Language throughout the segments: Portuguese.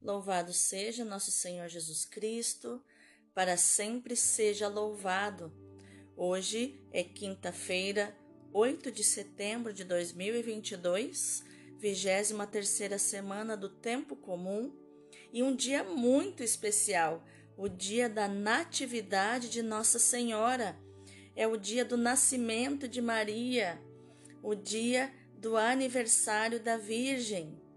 Louvado seja nosso Senhor Jesus Cristo, para sempre seja louvado. Hoje é quinta-feira, 8 de setembro de 2022, 23 terceira semana do tempo comum e um dia muito especial, o dia da natividade de Nossa Senhora. É o dia do nascimento de Maria, o dia do aniversário da Virgem.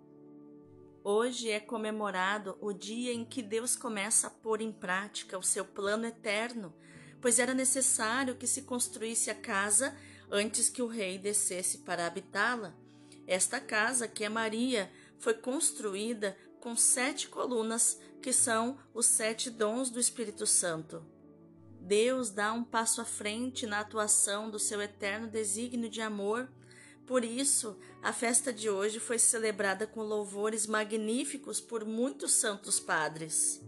Hoje é comemorado o dia em que Deus começa a pôr em prática o seu plano eterno, pois era necessário que se construísse a casa antes que o rei descesse para habitá-la. Esta casa, que é Maria, foi construída com sete colunas, que são os sete dons do Espírito Santo. Deus dá um passo à frente na atuação do seu eterno desígnio de amor por isso, a festa de hoje foi celebrada com louvores magníficos por muitos santos padres.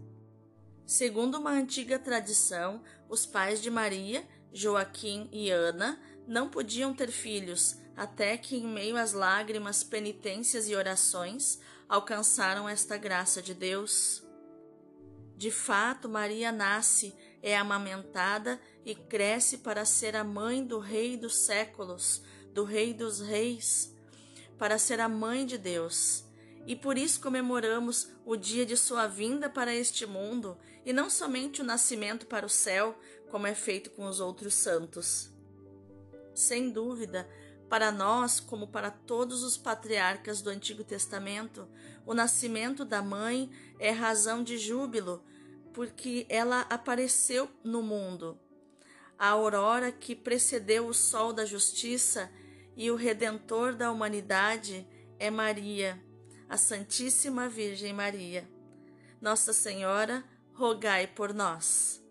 Segundo uma antiga tradição, os pais de Maria, Joaquim e Ana, não podiam ter filhos até que, em meio às lágrimas, penitências e orações, alcançaram esta graça de Deus. De fato, Maria nasce, é amamentada e cresce para ser a mãe do Rei dos séculos, do Rei dos Reis, para ser a mãe de Deus. E por isso comemoramos o dia de sua vinda para este mundo e não somente o nascimento para o céu, como é feito com os outros santos. Sem dúvida, para nós, como para todos os patriarcas do Antigo Testamento, o nascimento da mãe é razão de júbilo, porque ela apareceu no mundo. A aurora que precedeu o sol da justiça e o Redentor da humanidade é Maria, a Santíssima Virgem Maria. Nossa Senhora, rogai por nós.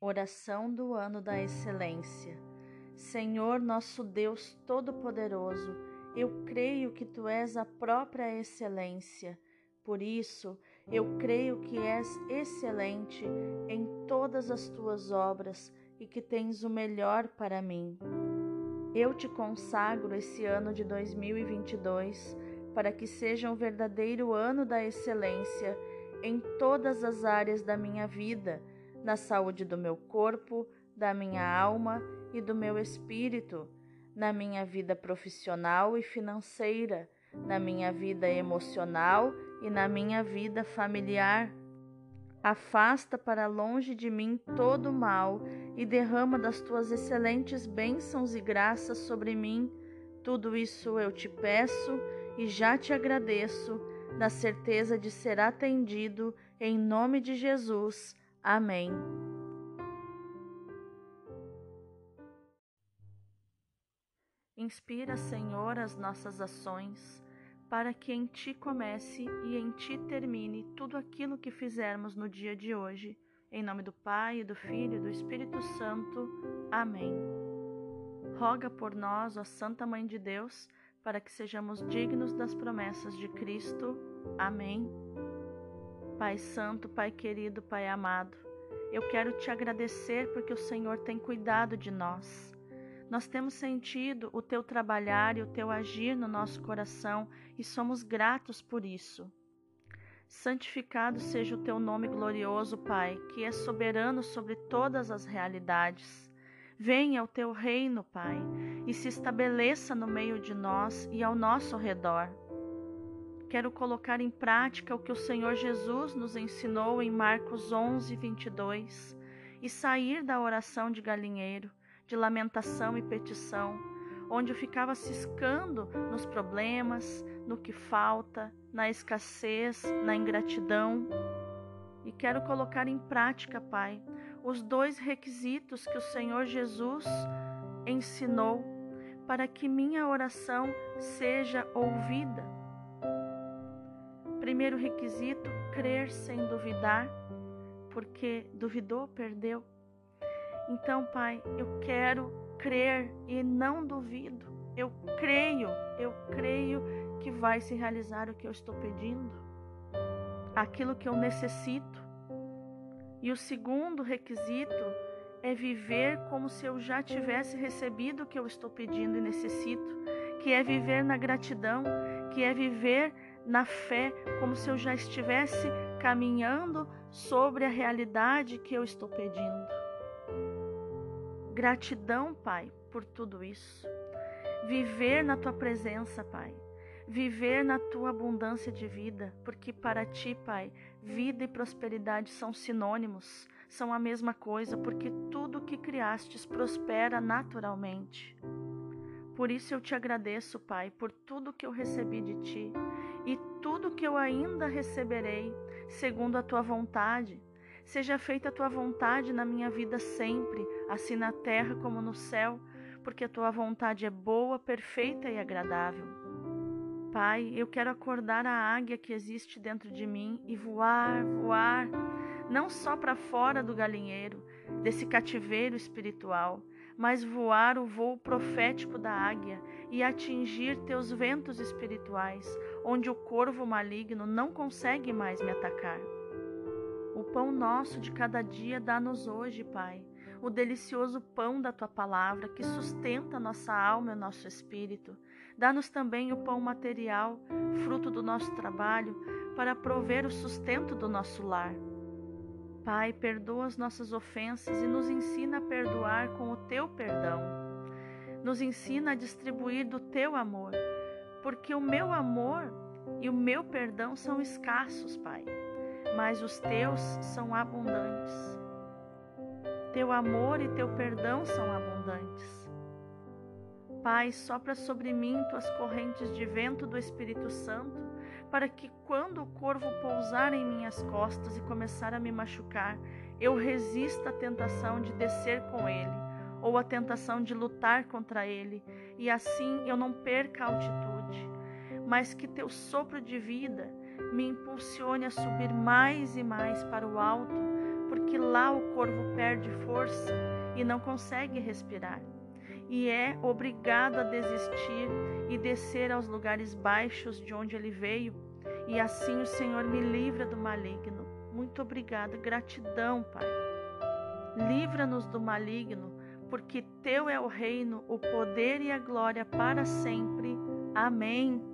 Oração do Ano da Excelência. Senhor nosso Deus Todo-Poderoso, eu creio que Tu és a própria excelência. Por isso, eu creio que és excelente em todas as tuas obras e que tens o melhor para mim. Eu te consagro esse ano de 2022 para que seja um verdadeiro ano da excelência em todas as áreas da minha vida, na saúde do meu corpo, da minha alma e do meu espírito, na minha vida profissional e financeira, na minha vida emocional e na minha vida familiar Afasta para longe de mim todo o mal e derrama das tuas excelentes bênçãos e graças sobre mim. Tudo isso eu te peço e já te agradeço, na certeza de ser atendido, em nome de Jesus. Amém. Inspira, Senhor, as nossas ações para que em ti comece e em ti termine tudo aquilo que fizermos no dia de hoje. Em nome do Pai, do Filho e do Espírito Santo. Amém. Roga por nós, ó Santa Mãe de Deus, para que sejamos dignos das promessas de Cristo. Amém. Pai Santo, Pai querido, Pai amado, eu quero te agradecer porque o Senhor tem cuidado de nós. Nós temos sentido o teu trabalhar e o teu agir no nosso coração e somos gratos por isso. Santificado seja o teu nome glorioso, Pai, que é soberano sobre todas as realidades. Venha o teu reino, Pai, e se estabeleça no meio de nós e ao nosso redor. Quero colocar em prática o que o Senhor Jesus nos ensinou em Marcos 11, 22 e sair da oração de galinheiro de lamentação e petição, onde eu ficava ciscando nos problemas, no que falta, na escassez, na ingratidão. E quero colocar em prática, Pai, os dois requisitos que o Senhor Jesus ensinou para que minha oração seja ouvida. Primeiro requisito, crer sem duvidar, porque duvidou, perdeu. Então, Pai, eu quero crer e não duvido. Eu creio, eu creio que vai se realizar o que eu estou pedindo, aquilo que eu necessito. E o segundo requisito é viver como se eu já tivesse recebido o que eu estou pedindo e necessito, que é viver na gratidão, que é viver na fé, como se eu já estivesse caminhando sobre a realidade que eu estou pedindo. Gratidão, Pai, por tudo isso. Viver na tua presença, Pai. Viver na tua abundância de vida, porque para ti, Pai, vida e prosperidade são sinônimos, são a mesma coisa, porque tudo que criastes prospera naturalmente. Por isso eu te agradeço, Pai, por tudo que eu recebi de ti e tudo que eu ainda receberei, segundo a tua vontade. Seja feita a tua vontade na minha vida sempre, assim na terra como no céu, porque a tua vontade é boa, perfeita e agradável. Pai, eu quero acordar a águia que existe dentro de mim e voar, voar, não só para fora do galinheiro, desse cativeiro espiritual, mas voar o voo profético da águia e atingir teus ventos espirituais, onde o corvo maligno não consegue mais me atacar. Pão nosso de cada dia dá-nos hoje, Pai, o delicioso pão da tua palavra que sustenta nossa alma e nosso espírito. Dá-nos também o pão material, fruto do nosso trabalho, para prover o sustento do nosso lar. Pai, perdoa as nossas ofensas e nos ensina a perdoar com o teu perdão. Nos ensina a distribuir do teu amor, porque o meu amor e o meu perdão são escassos, Pai mas os teus são abundantes. Teu amor e teu perdão são abundantes. Pai, sopra sobre mim tuas correntes de vento do Espírito Santo, para que quando o corvo pousar em minhas costas e começar a me machucar, eu resista à tentação de descer com ele, ou à tentação de lutar contra ele, e assim eu não perca a altitude, mas que teu sopro de vida me impulsione a subir mais e mais para o alto, porque lá o corvo perde força e não consegue respirar, e é obrigado a desistir e descer aos lugares baixos de onde ele veio, e assim o Senhor me livra do maligno. Muito obrigada, gratidão, Pai. Livra-nos do maligno, porque teu é o reino, o poder e a glória para sempre. Amém.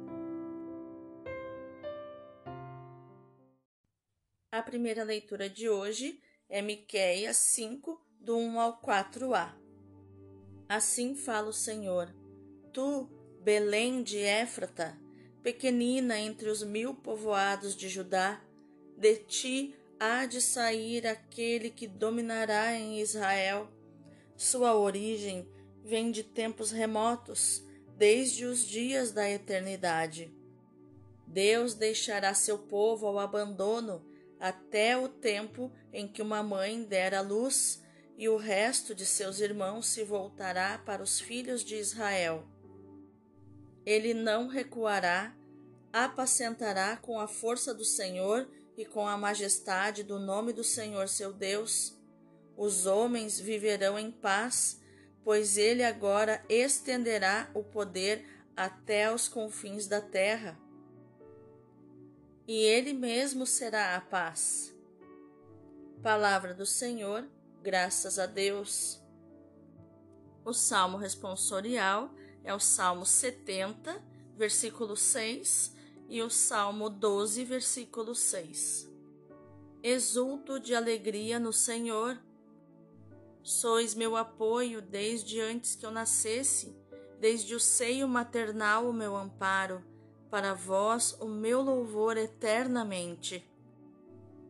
A primeira leitura de hoje é Miqueias 5, do 1 ao 4a. Assim fala o Senhor: Tu, Belém de Éfrata, pequenina entre os mil povoados de Judá, de ti há de sair aquele que dominará em Israel. Sua origem vem de tempos remotos, desde os dias da eternidade. Deus deixará seu povo ao abandono até o tempo em que uma mãe der à luz e o resto de seus irmãos se voltará para os filhos de Israel. Ele não recuará, apacentará com a força do Senhor e com a majestade do nome do Senhor seu Deus. Os homens viverão em paz, pois ele agora estenderá o poder até os confins da terra e Ele mesmo será a paz. Palavra do Senhor, graças a Deus. O salmo responsorial é o Salmo 70, versículo 6, e o Salmo 12, versículo 6. Exulto de alegria no Senhor. Sois meu apoio desde antes que eu nascesse, desde o seio maternal o meu amparo para vós o meu louvor eternamente.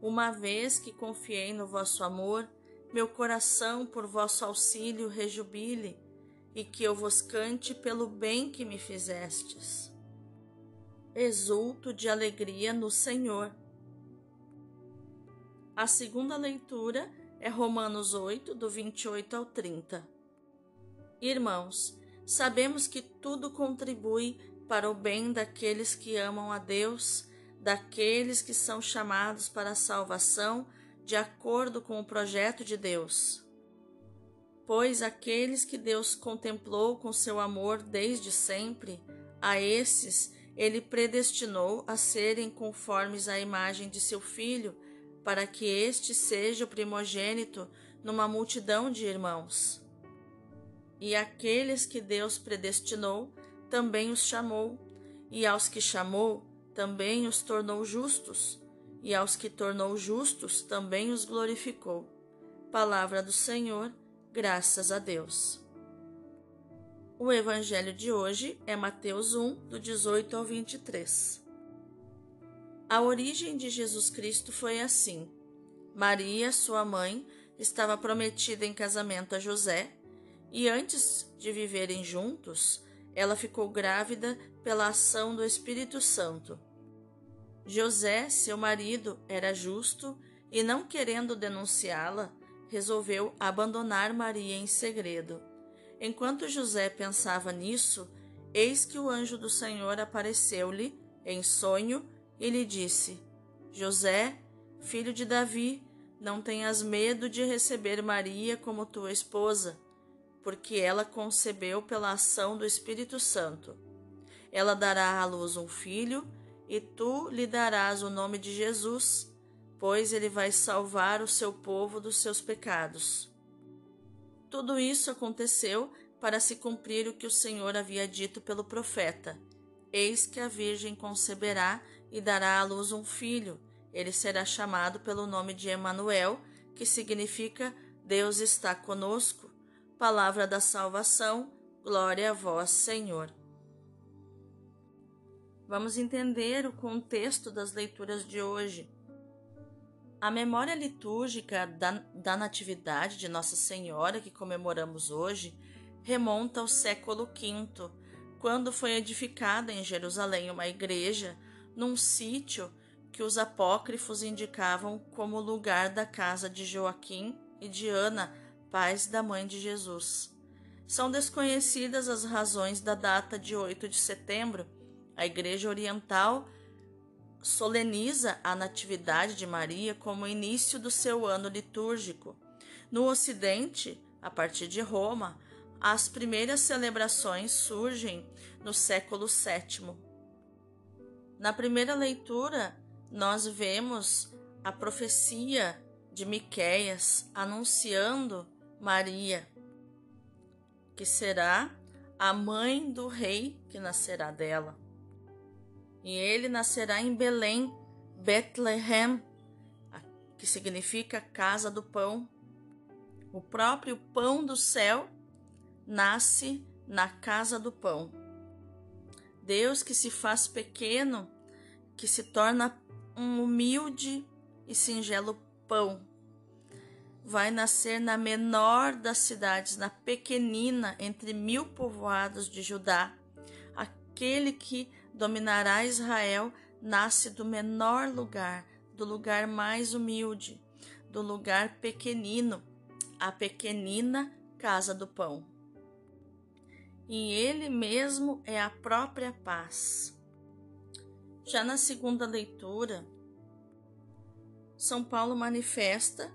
Uma vez que confiei no vosso amor, meu coração por vosso auxílio rejubile, e que eu vos cante pelo bem que me fizestes. Exulto de alegria no Senhor. A segunda leitura é Romanos 8, do 28 ao 30. Irmãos, sabemos que tudo contribui para o bem daqueles que amam a Deus, daqueles que são chamados para a salvação de acordo com o projeto de Deus. Pois aqueles que Deus contemplou com seu amor desde sempre, a esses ele predestinou a serem conformes à imagem de seu filho, para que este seja o primogênito numa multidão de irmãos. E aqueles que Deus predestinou, também os chamou, e aos que chamou, também os tornou justos, e aos que tornou justos, também os glorificou. Palavra do Senhor, graças a Deus. O evangelho de hoje é Mateus 1, do 18 ao 23. A origem de Jesus Cristo foi assim: Maria, sua mãe, estava prometida em casamento a José, e antes de viverem juntos, ela ficou grávida pela ação do Espírito Santo. José, seu marido, era justo e, não querendo denunciá-la, resolveu abandonar Maria em segredo. Enquanto José pensava nisso, eis que o anjo do Senhor apareceu-lhe em sonho e lhe disse: José, filho de Davi, não tenhas medo de receber Maria como tua esposa, porque ela concebeu pela ação do Espírito Santo. Ela dará à luz um filho, e tu lhe darás o nome de Jesus, pois ele vai salvar o seu povo dos seus pecados. Tudo isso aconteceu para se cumprir o que o Senhor havia dito pelo profeta: Eis que a Virgem conceberá e dará à luz um filho. Ele será chamado pelo nome de Emanuel, que significa Deus está conosco. Palavra da salvação, glória a vós, Senhor. Vamos entender o contexto das leituras de hoje. A memória litúrgica da, da Natividade de Nossa Senhora, que comemoramos hoje, remonta ao século V, quando foi edificada em Jerusalém uma igreja num sítio que os apócrifos indicavam como lugar da casa de Joaquim e de Ana, pais da mãe de Jesus. São desconhecidas as razões da data de 8 de setembro. A Igreja Oriental soleniza a Natividade de Maria como início do seu ano litúrgico. No Ocidente, a partir de Roma, as primeiras celebrações surgem no século VII. Na primeira leitura, nós vemos a profecia de Miqueias anunciando Maria, que será a mãe do rei que nascerá dela e ele nascerá em Belém, Bethlehem, que significa casa do pão. O próprio pão do céu nasce na casa do pão. Deus que se faz pequeno, que se torna um humilde e singelo pão, vai nascer na menor das cidades, na pequenina entre mil povoados de Judá, aquele que dominará Israel nasce do menor lugar, do lugar mais humilde, do lugar pequenino, a pequenina casa do pão. E ele mesmo é a própria paz. Já na segunda leitura, São Paulo manifesta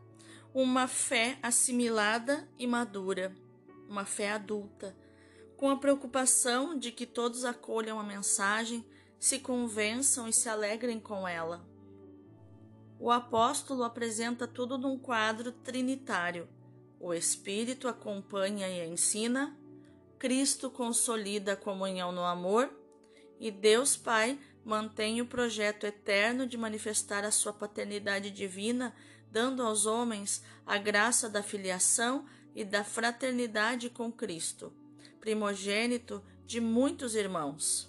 uma fé assimilada e madura, uma fé adulta, com a preocupação de que todos acolham a mensagem, se convençam e se alegrem com ela. O apóstolo apresenta tudo num quadro trinitário. O Espírito acompanha e ensina, Cristo consolida a comunhão no amor e Deus Pai mantém o projeto eterno de manifestar a sua paternidade divina, dando aos homens a graça da filiação e da fraternidade com Cristo primogênito de muitos irmãos.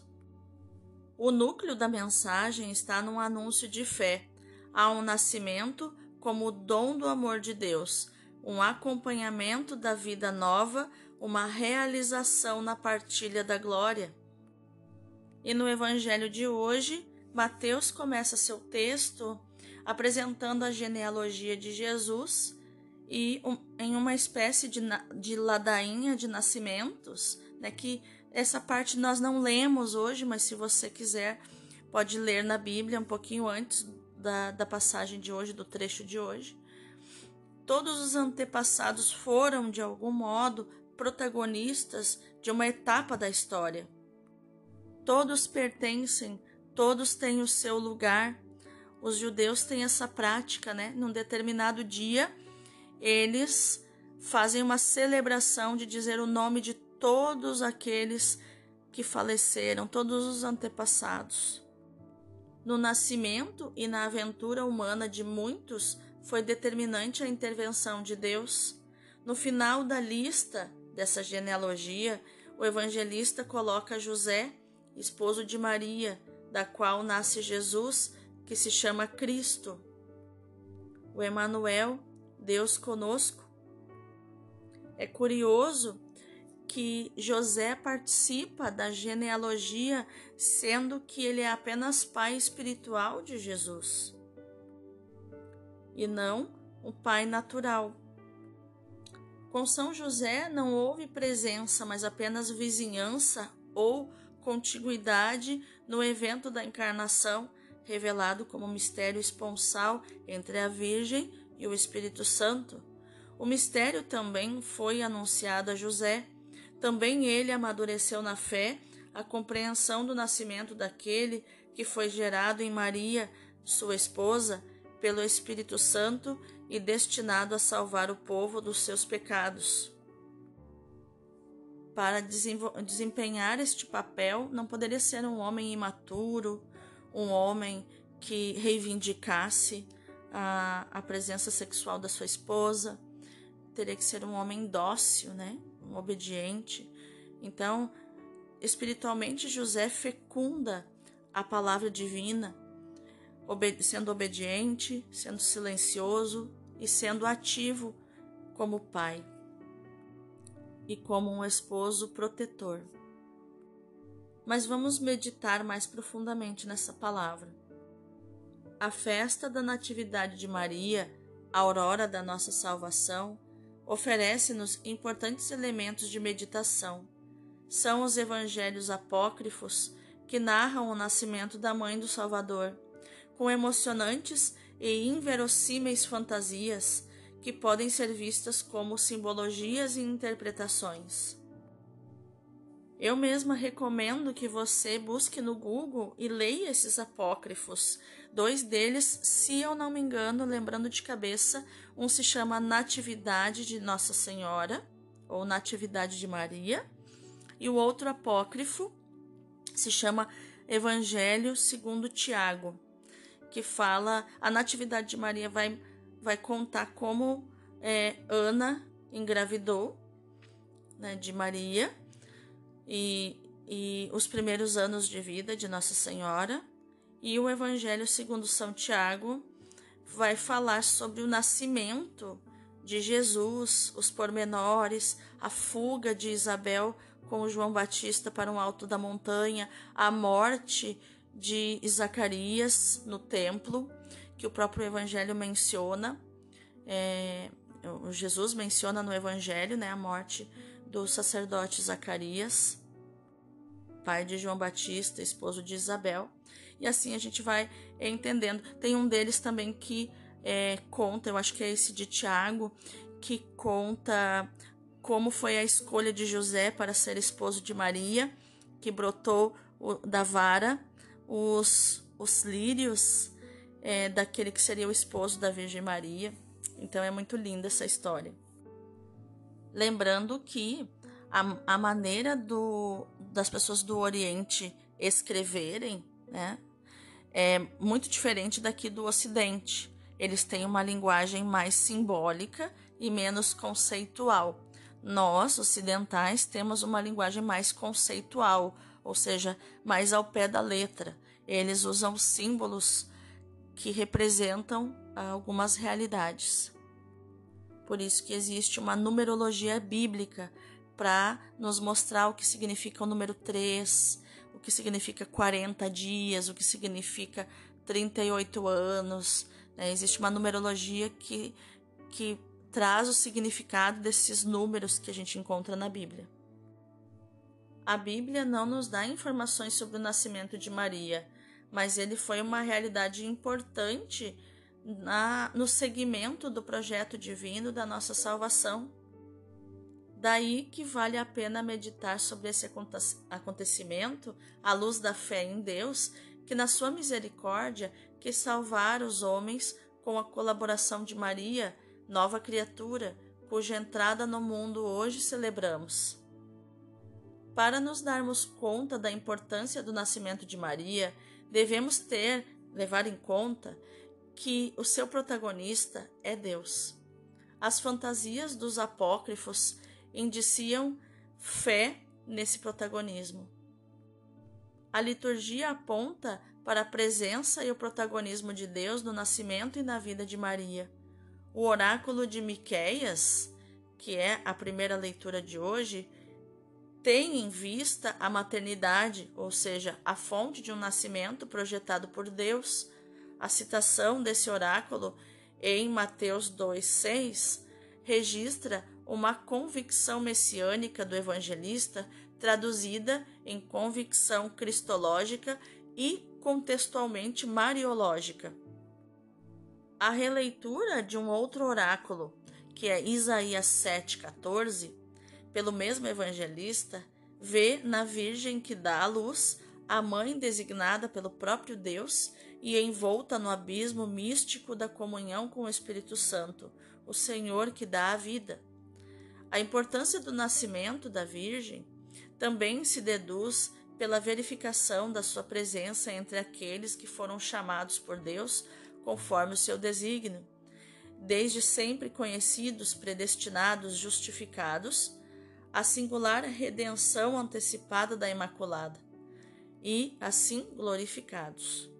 O núcleo da mensagem está num anúncio de fé. Há um nascimento como dom do amor de Deus, um acompanhamento da vida nova, uma realização na partilha da glória. E no evangelho de hoje, Mateus começa seu texto apresentando a genealogia de Jesus e um, em uma espécie de, de ladainha de nascimentos, né, que essa parte nós não lemos hoje, mas se você quiser, pode ler na Bíblia um pouquinho antes da, da passagem de hoje, do trecho de hoje. Todos os antepassados foram, de algum modo, protagonistas de uma etapa da história. Todos pertencem, todos têm o seu lugar. Os judeus têm essa prática, né? Num determinado dia, eles fazem uma celebração de dizer o nome de todos aqueles que faleceram, todos os antepassados. No nascimento e na aventura humana de muitos foi determinante a intervenção de Deus. No final da lista dessa genealogia, o evangelista coloca José, esposo de Maria, da qual nasce Jesus, que se chama Cristo. O Emanuel, Deus conosco. É curioso que José participa da genealogia, sendo que ele é apenas pai espiritual de Jesus e não o pai natural. Com São José não houve presença, mas apenas vizinhança ou contiguidade no evento da encarnação, revelado como mistério esponsal entre a Virgem e o Espírito Santo. O mistério também foi anunciado a José. Também ele amadureceu na fé a compreensão do nascimento daquele que foi gerado em Maria, sua esposa, pelo Espírito Santo e destinado a salvar o povo dos seus pecados. Para desempenhar este papel, não poderia ser um homem imaturo, um homem que reivindicasse a, a presença sexual da sua esposa, teria que ser um homem dócil, né? um obediente. Então, espiritualmente, José fecunda a palavra divina sendo obediente, sendo silencioso e sendo ativo como pai e como um esposo protetor. Mas vamos meditar mais profundamente nessa palavra. A festa da Natividade de Maria, aurora da nossa salvação, oferece-nos importantes elementos de meditação. São os evangelhos apócrifos que narram o nascimento da mãe do Salvador com emocionantes e inverossímeis fantasias que podem ser vistas como simbologias e interpretações. Eu mesma recomendo que você busque no Google e leia esses apócrifos. Dois deles, se eu não me engano, lembrando de cabeça, um se chama Natividade de Nossa Senhora, ou Natividade de Maria, e o outro apócrifo se chama Evangelho segundo Tiago que fala a Natividade de Maria vai, vai contar como é, Ana engravidou né, de Maria e, e os primeiros anos de vida de Nossa Senhora. E o Evangelho segundo São Tiago vai falar sobre o nascimento de Jesus, os pormenores, a fuga de Isabel com João Batista para um alto da montanha, a morte de Zacarias no templo, que o próprio Evangelho menciona. É, Jesus menciona no Evangelho né, a morte do sacerdote Zacarias, pai de João Batista, esposo de Isabel. E assim a gente vai entendendo. Tem um deles também que é, conta, eu acho que é esse de Tiago, que conta como foi a escolha de José para ser esposo de Maria, que brotou da vara os, os lírios é, daquele que seria o esposo da Virgem Maria. Então é muito linda essa história. Lembrando que a, a maneira do, das pessoas do Oriente escreverem né, é muito diferente daqui do Ocidente. Eles têm uma linguagem mais simbólica e menos conceitual. Nós, ocidentais, temos uma linguagem mais conceitual, ou seja, mais ao pé da letra. Eles usam símbolos que representam algumas realidades. Por isso que existe uma numerologia bíblica para nos mostrar o que significa o número 3, o que significa 40 dias, o que significa 38 anos. Né? Existe uma numerologia que, que traz o significado desses números que a gente encontra na Bíblia. A Bíblia não nos dá informações sobre o nascimento de Maria, mas ele foi uma realidade importante na, no segmento do projeto divino da nossa salvação. Daí que vale a pena meditar sobre esse acontecimento à luz da fé em Deus, que na sua misericórdia quis salvar os homens com a colaboração de Maria, nova criatura, cuja entrada no mundo hoje celebramos. Para nos darmos conta da importância do nascimento de Maria, devemos ter, levar em conta, que o seu protagonista é Deus. As fantasias dos apócrifos indiciam fé nesse protagonismo. A liturgia aponta para a presença e o protagonismo de Deus no nascimento e na vida de Maria. O oráculo de Miqueias, que é a primeira leitura de hoje, tem em vista a maternidade, ou seja, a fonte de um nascimento projetado por Deus. A citação desse oráculo em Mateus 2:6 registra uma convicção messiânica do evangelista traduzida em convicção cristológica e contextualmente mariológica. A releitura de um outro oráculo, que é Isaías 7,14, pelo mesmo evangelista, vê na Virgem que dá à luz a mãe designada pelo próprio Deus e envolta no abismo místico da comunhão com o Espírito Santo, o Senhor que dá a vida. A importância do nascimento da Virgem também se deduz pela verificação da sua presença entre aqueles que foram chamados por Deus conforme o seu desígnio, desde sempre conhecidos, predestinados, justificados, a singular redenção antecipada da Imaculada, e assim glorificados.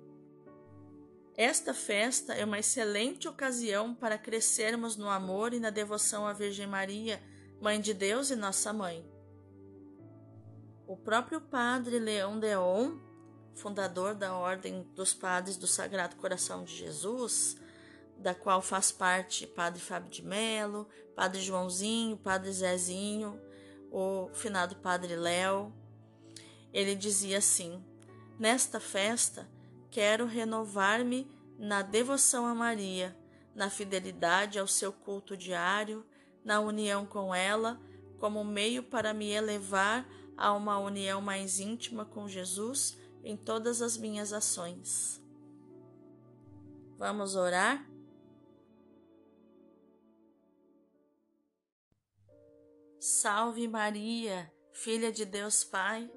Esta festa é uma excelente ocasião para crescermos no amor e na devoção à Virgem Maria, Mãe de Deus e nossa Mãe. O próprio Padre Leão Deon, fundador da Ordem dos Padres do Sagrado Coração de Jesus, da qual faz parte Padre Fábio de Melo, Padre Joãozinho, Padre Zezinho, o finado Padre Léo. Ele dizia assim: Nesta festa quero renovar-me na devoção a Maria, na fidelidade ao seu culto diário, na união com ela, como meio para me elevar a uma união mais íntima com Jesus em todas as minhas ações. Vamos orar? Salve Maria, filha de Deus Pai.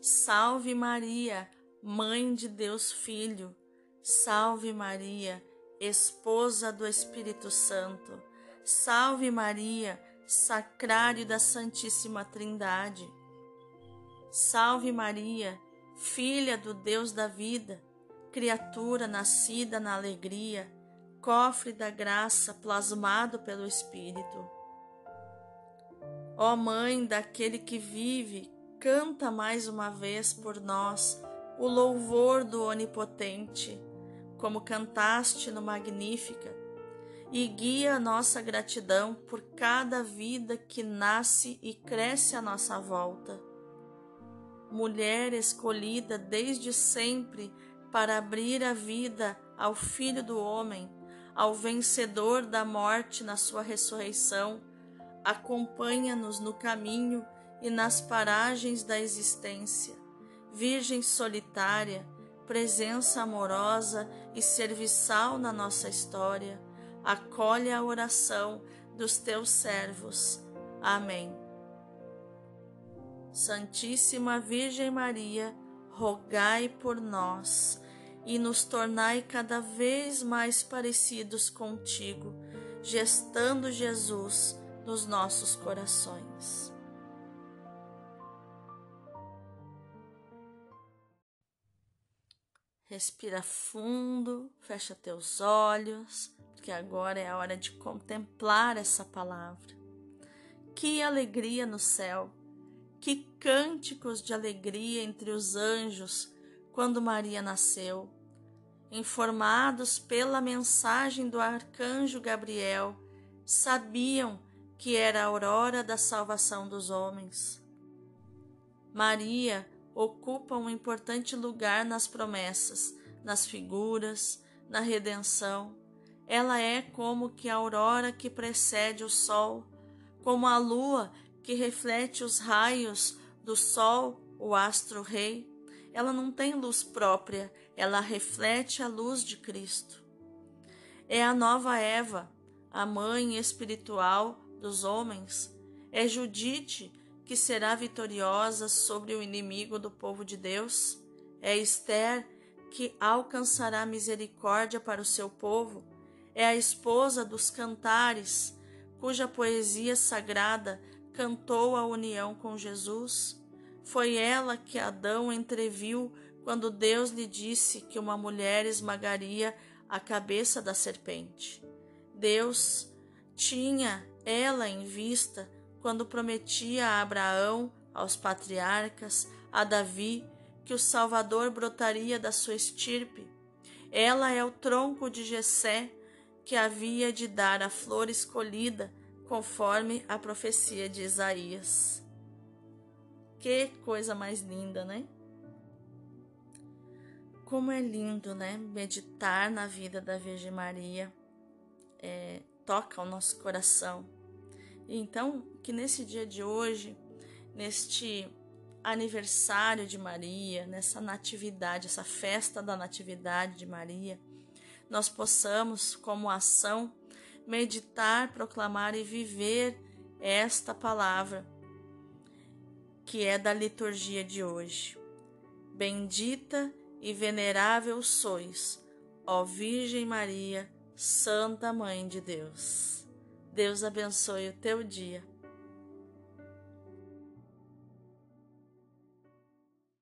Salve Maria, Mãe de Deus Filho, salve Maria, esposa do Espírito Santo, salve Maria, sacrário da Santíssima Trindade, salve Maria, filha do Deus da vida, criatura nascida na alegria, cofre da graça plasmado pelo Espírito. Ó Mãe daquele que vive, canta mais uma vez por nós o louvor do Onipotente, como cantaste no Magnífica, e guia a nossa gratidão por cada vida que nasce e cresce à nossa volta. Mulher escolhida desde sempre para abrir a vida ao Filho do Homem, ao vencedor da morte na sua ressurreição, acompanha-nos no caminho e nas paragens da existência Virgem solitária, presença amorosa e serviçal na nossa história, acolhe a oração dos teus servos. Amém. Santíssima Virgem Maria, rogai por nós e nos tornai cada vez mais parecidos contigo, gestando Jesus nos nossos corações. Respira fundo, fecha teus olhos, porque agora é a hora de contemplar essa palavra. Que alegria no céu, que cânticos de alegria entre os anjos quando Maria nasceu, informados pela mensagem do arcanjo Gabriel, sabiam que era a aurora da salvação dos homens. Maria, ocupa um importante lugar nas promessas, nas figuras, na redenção. Ela é como que a aurora que precede o sol, como a lua que reflete os raios do sol, o astro-rei. Ela não tem luz própria, ela reflete a luz de Cristo. É a nova Eva, a mãe espiritual dos homens. É Judite que será vitoriosa sobre o inimigo do povo de Deus? É Esther que alcançará misericórdia para o seu povo? É a esposa dos cantares, cuja poesia sagrada cantou a união com Jesus? Foi ela que Adão entreviu quando Deus lhe disse que uma mulher esmagaria a cabeça da serpente. Deus tinha ela em vista quando prometia a Abraão, aos patriarcas, a Davi, que o Salvador brotaria da sua estirpe. Ela é o tronco de Jessé, que havia de dar a flor escolhida, conforme a profecia de Isaías. Que coisa mais linda, né? Como é lindo, né? Meditar na vida da Virgem Maria é, toca o nosso coração. Então, que nesse dia de hoje, neste aniversário de Maria, nessa natividade, essa festa da natividade de Maria, nós possamos, como ação, meditar, proclamar e viver esta palavra que é da liturgia de hoje. Bendita e venerável sois, ó Virgem Maria, Santa Mãe de Deus. Deus abençoe o teu dia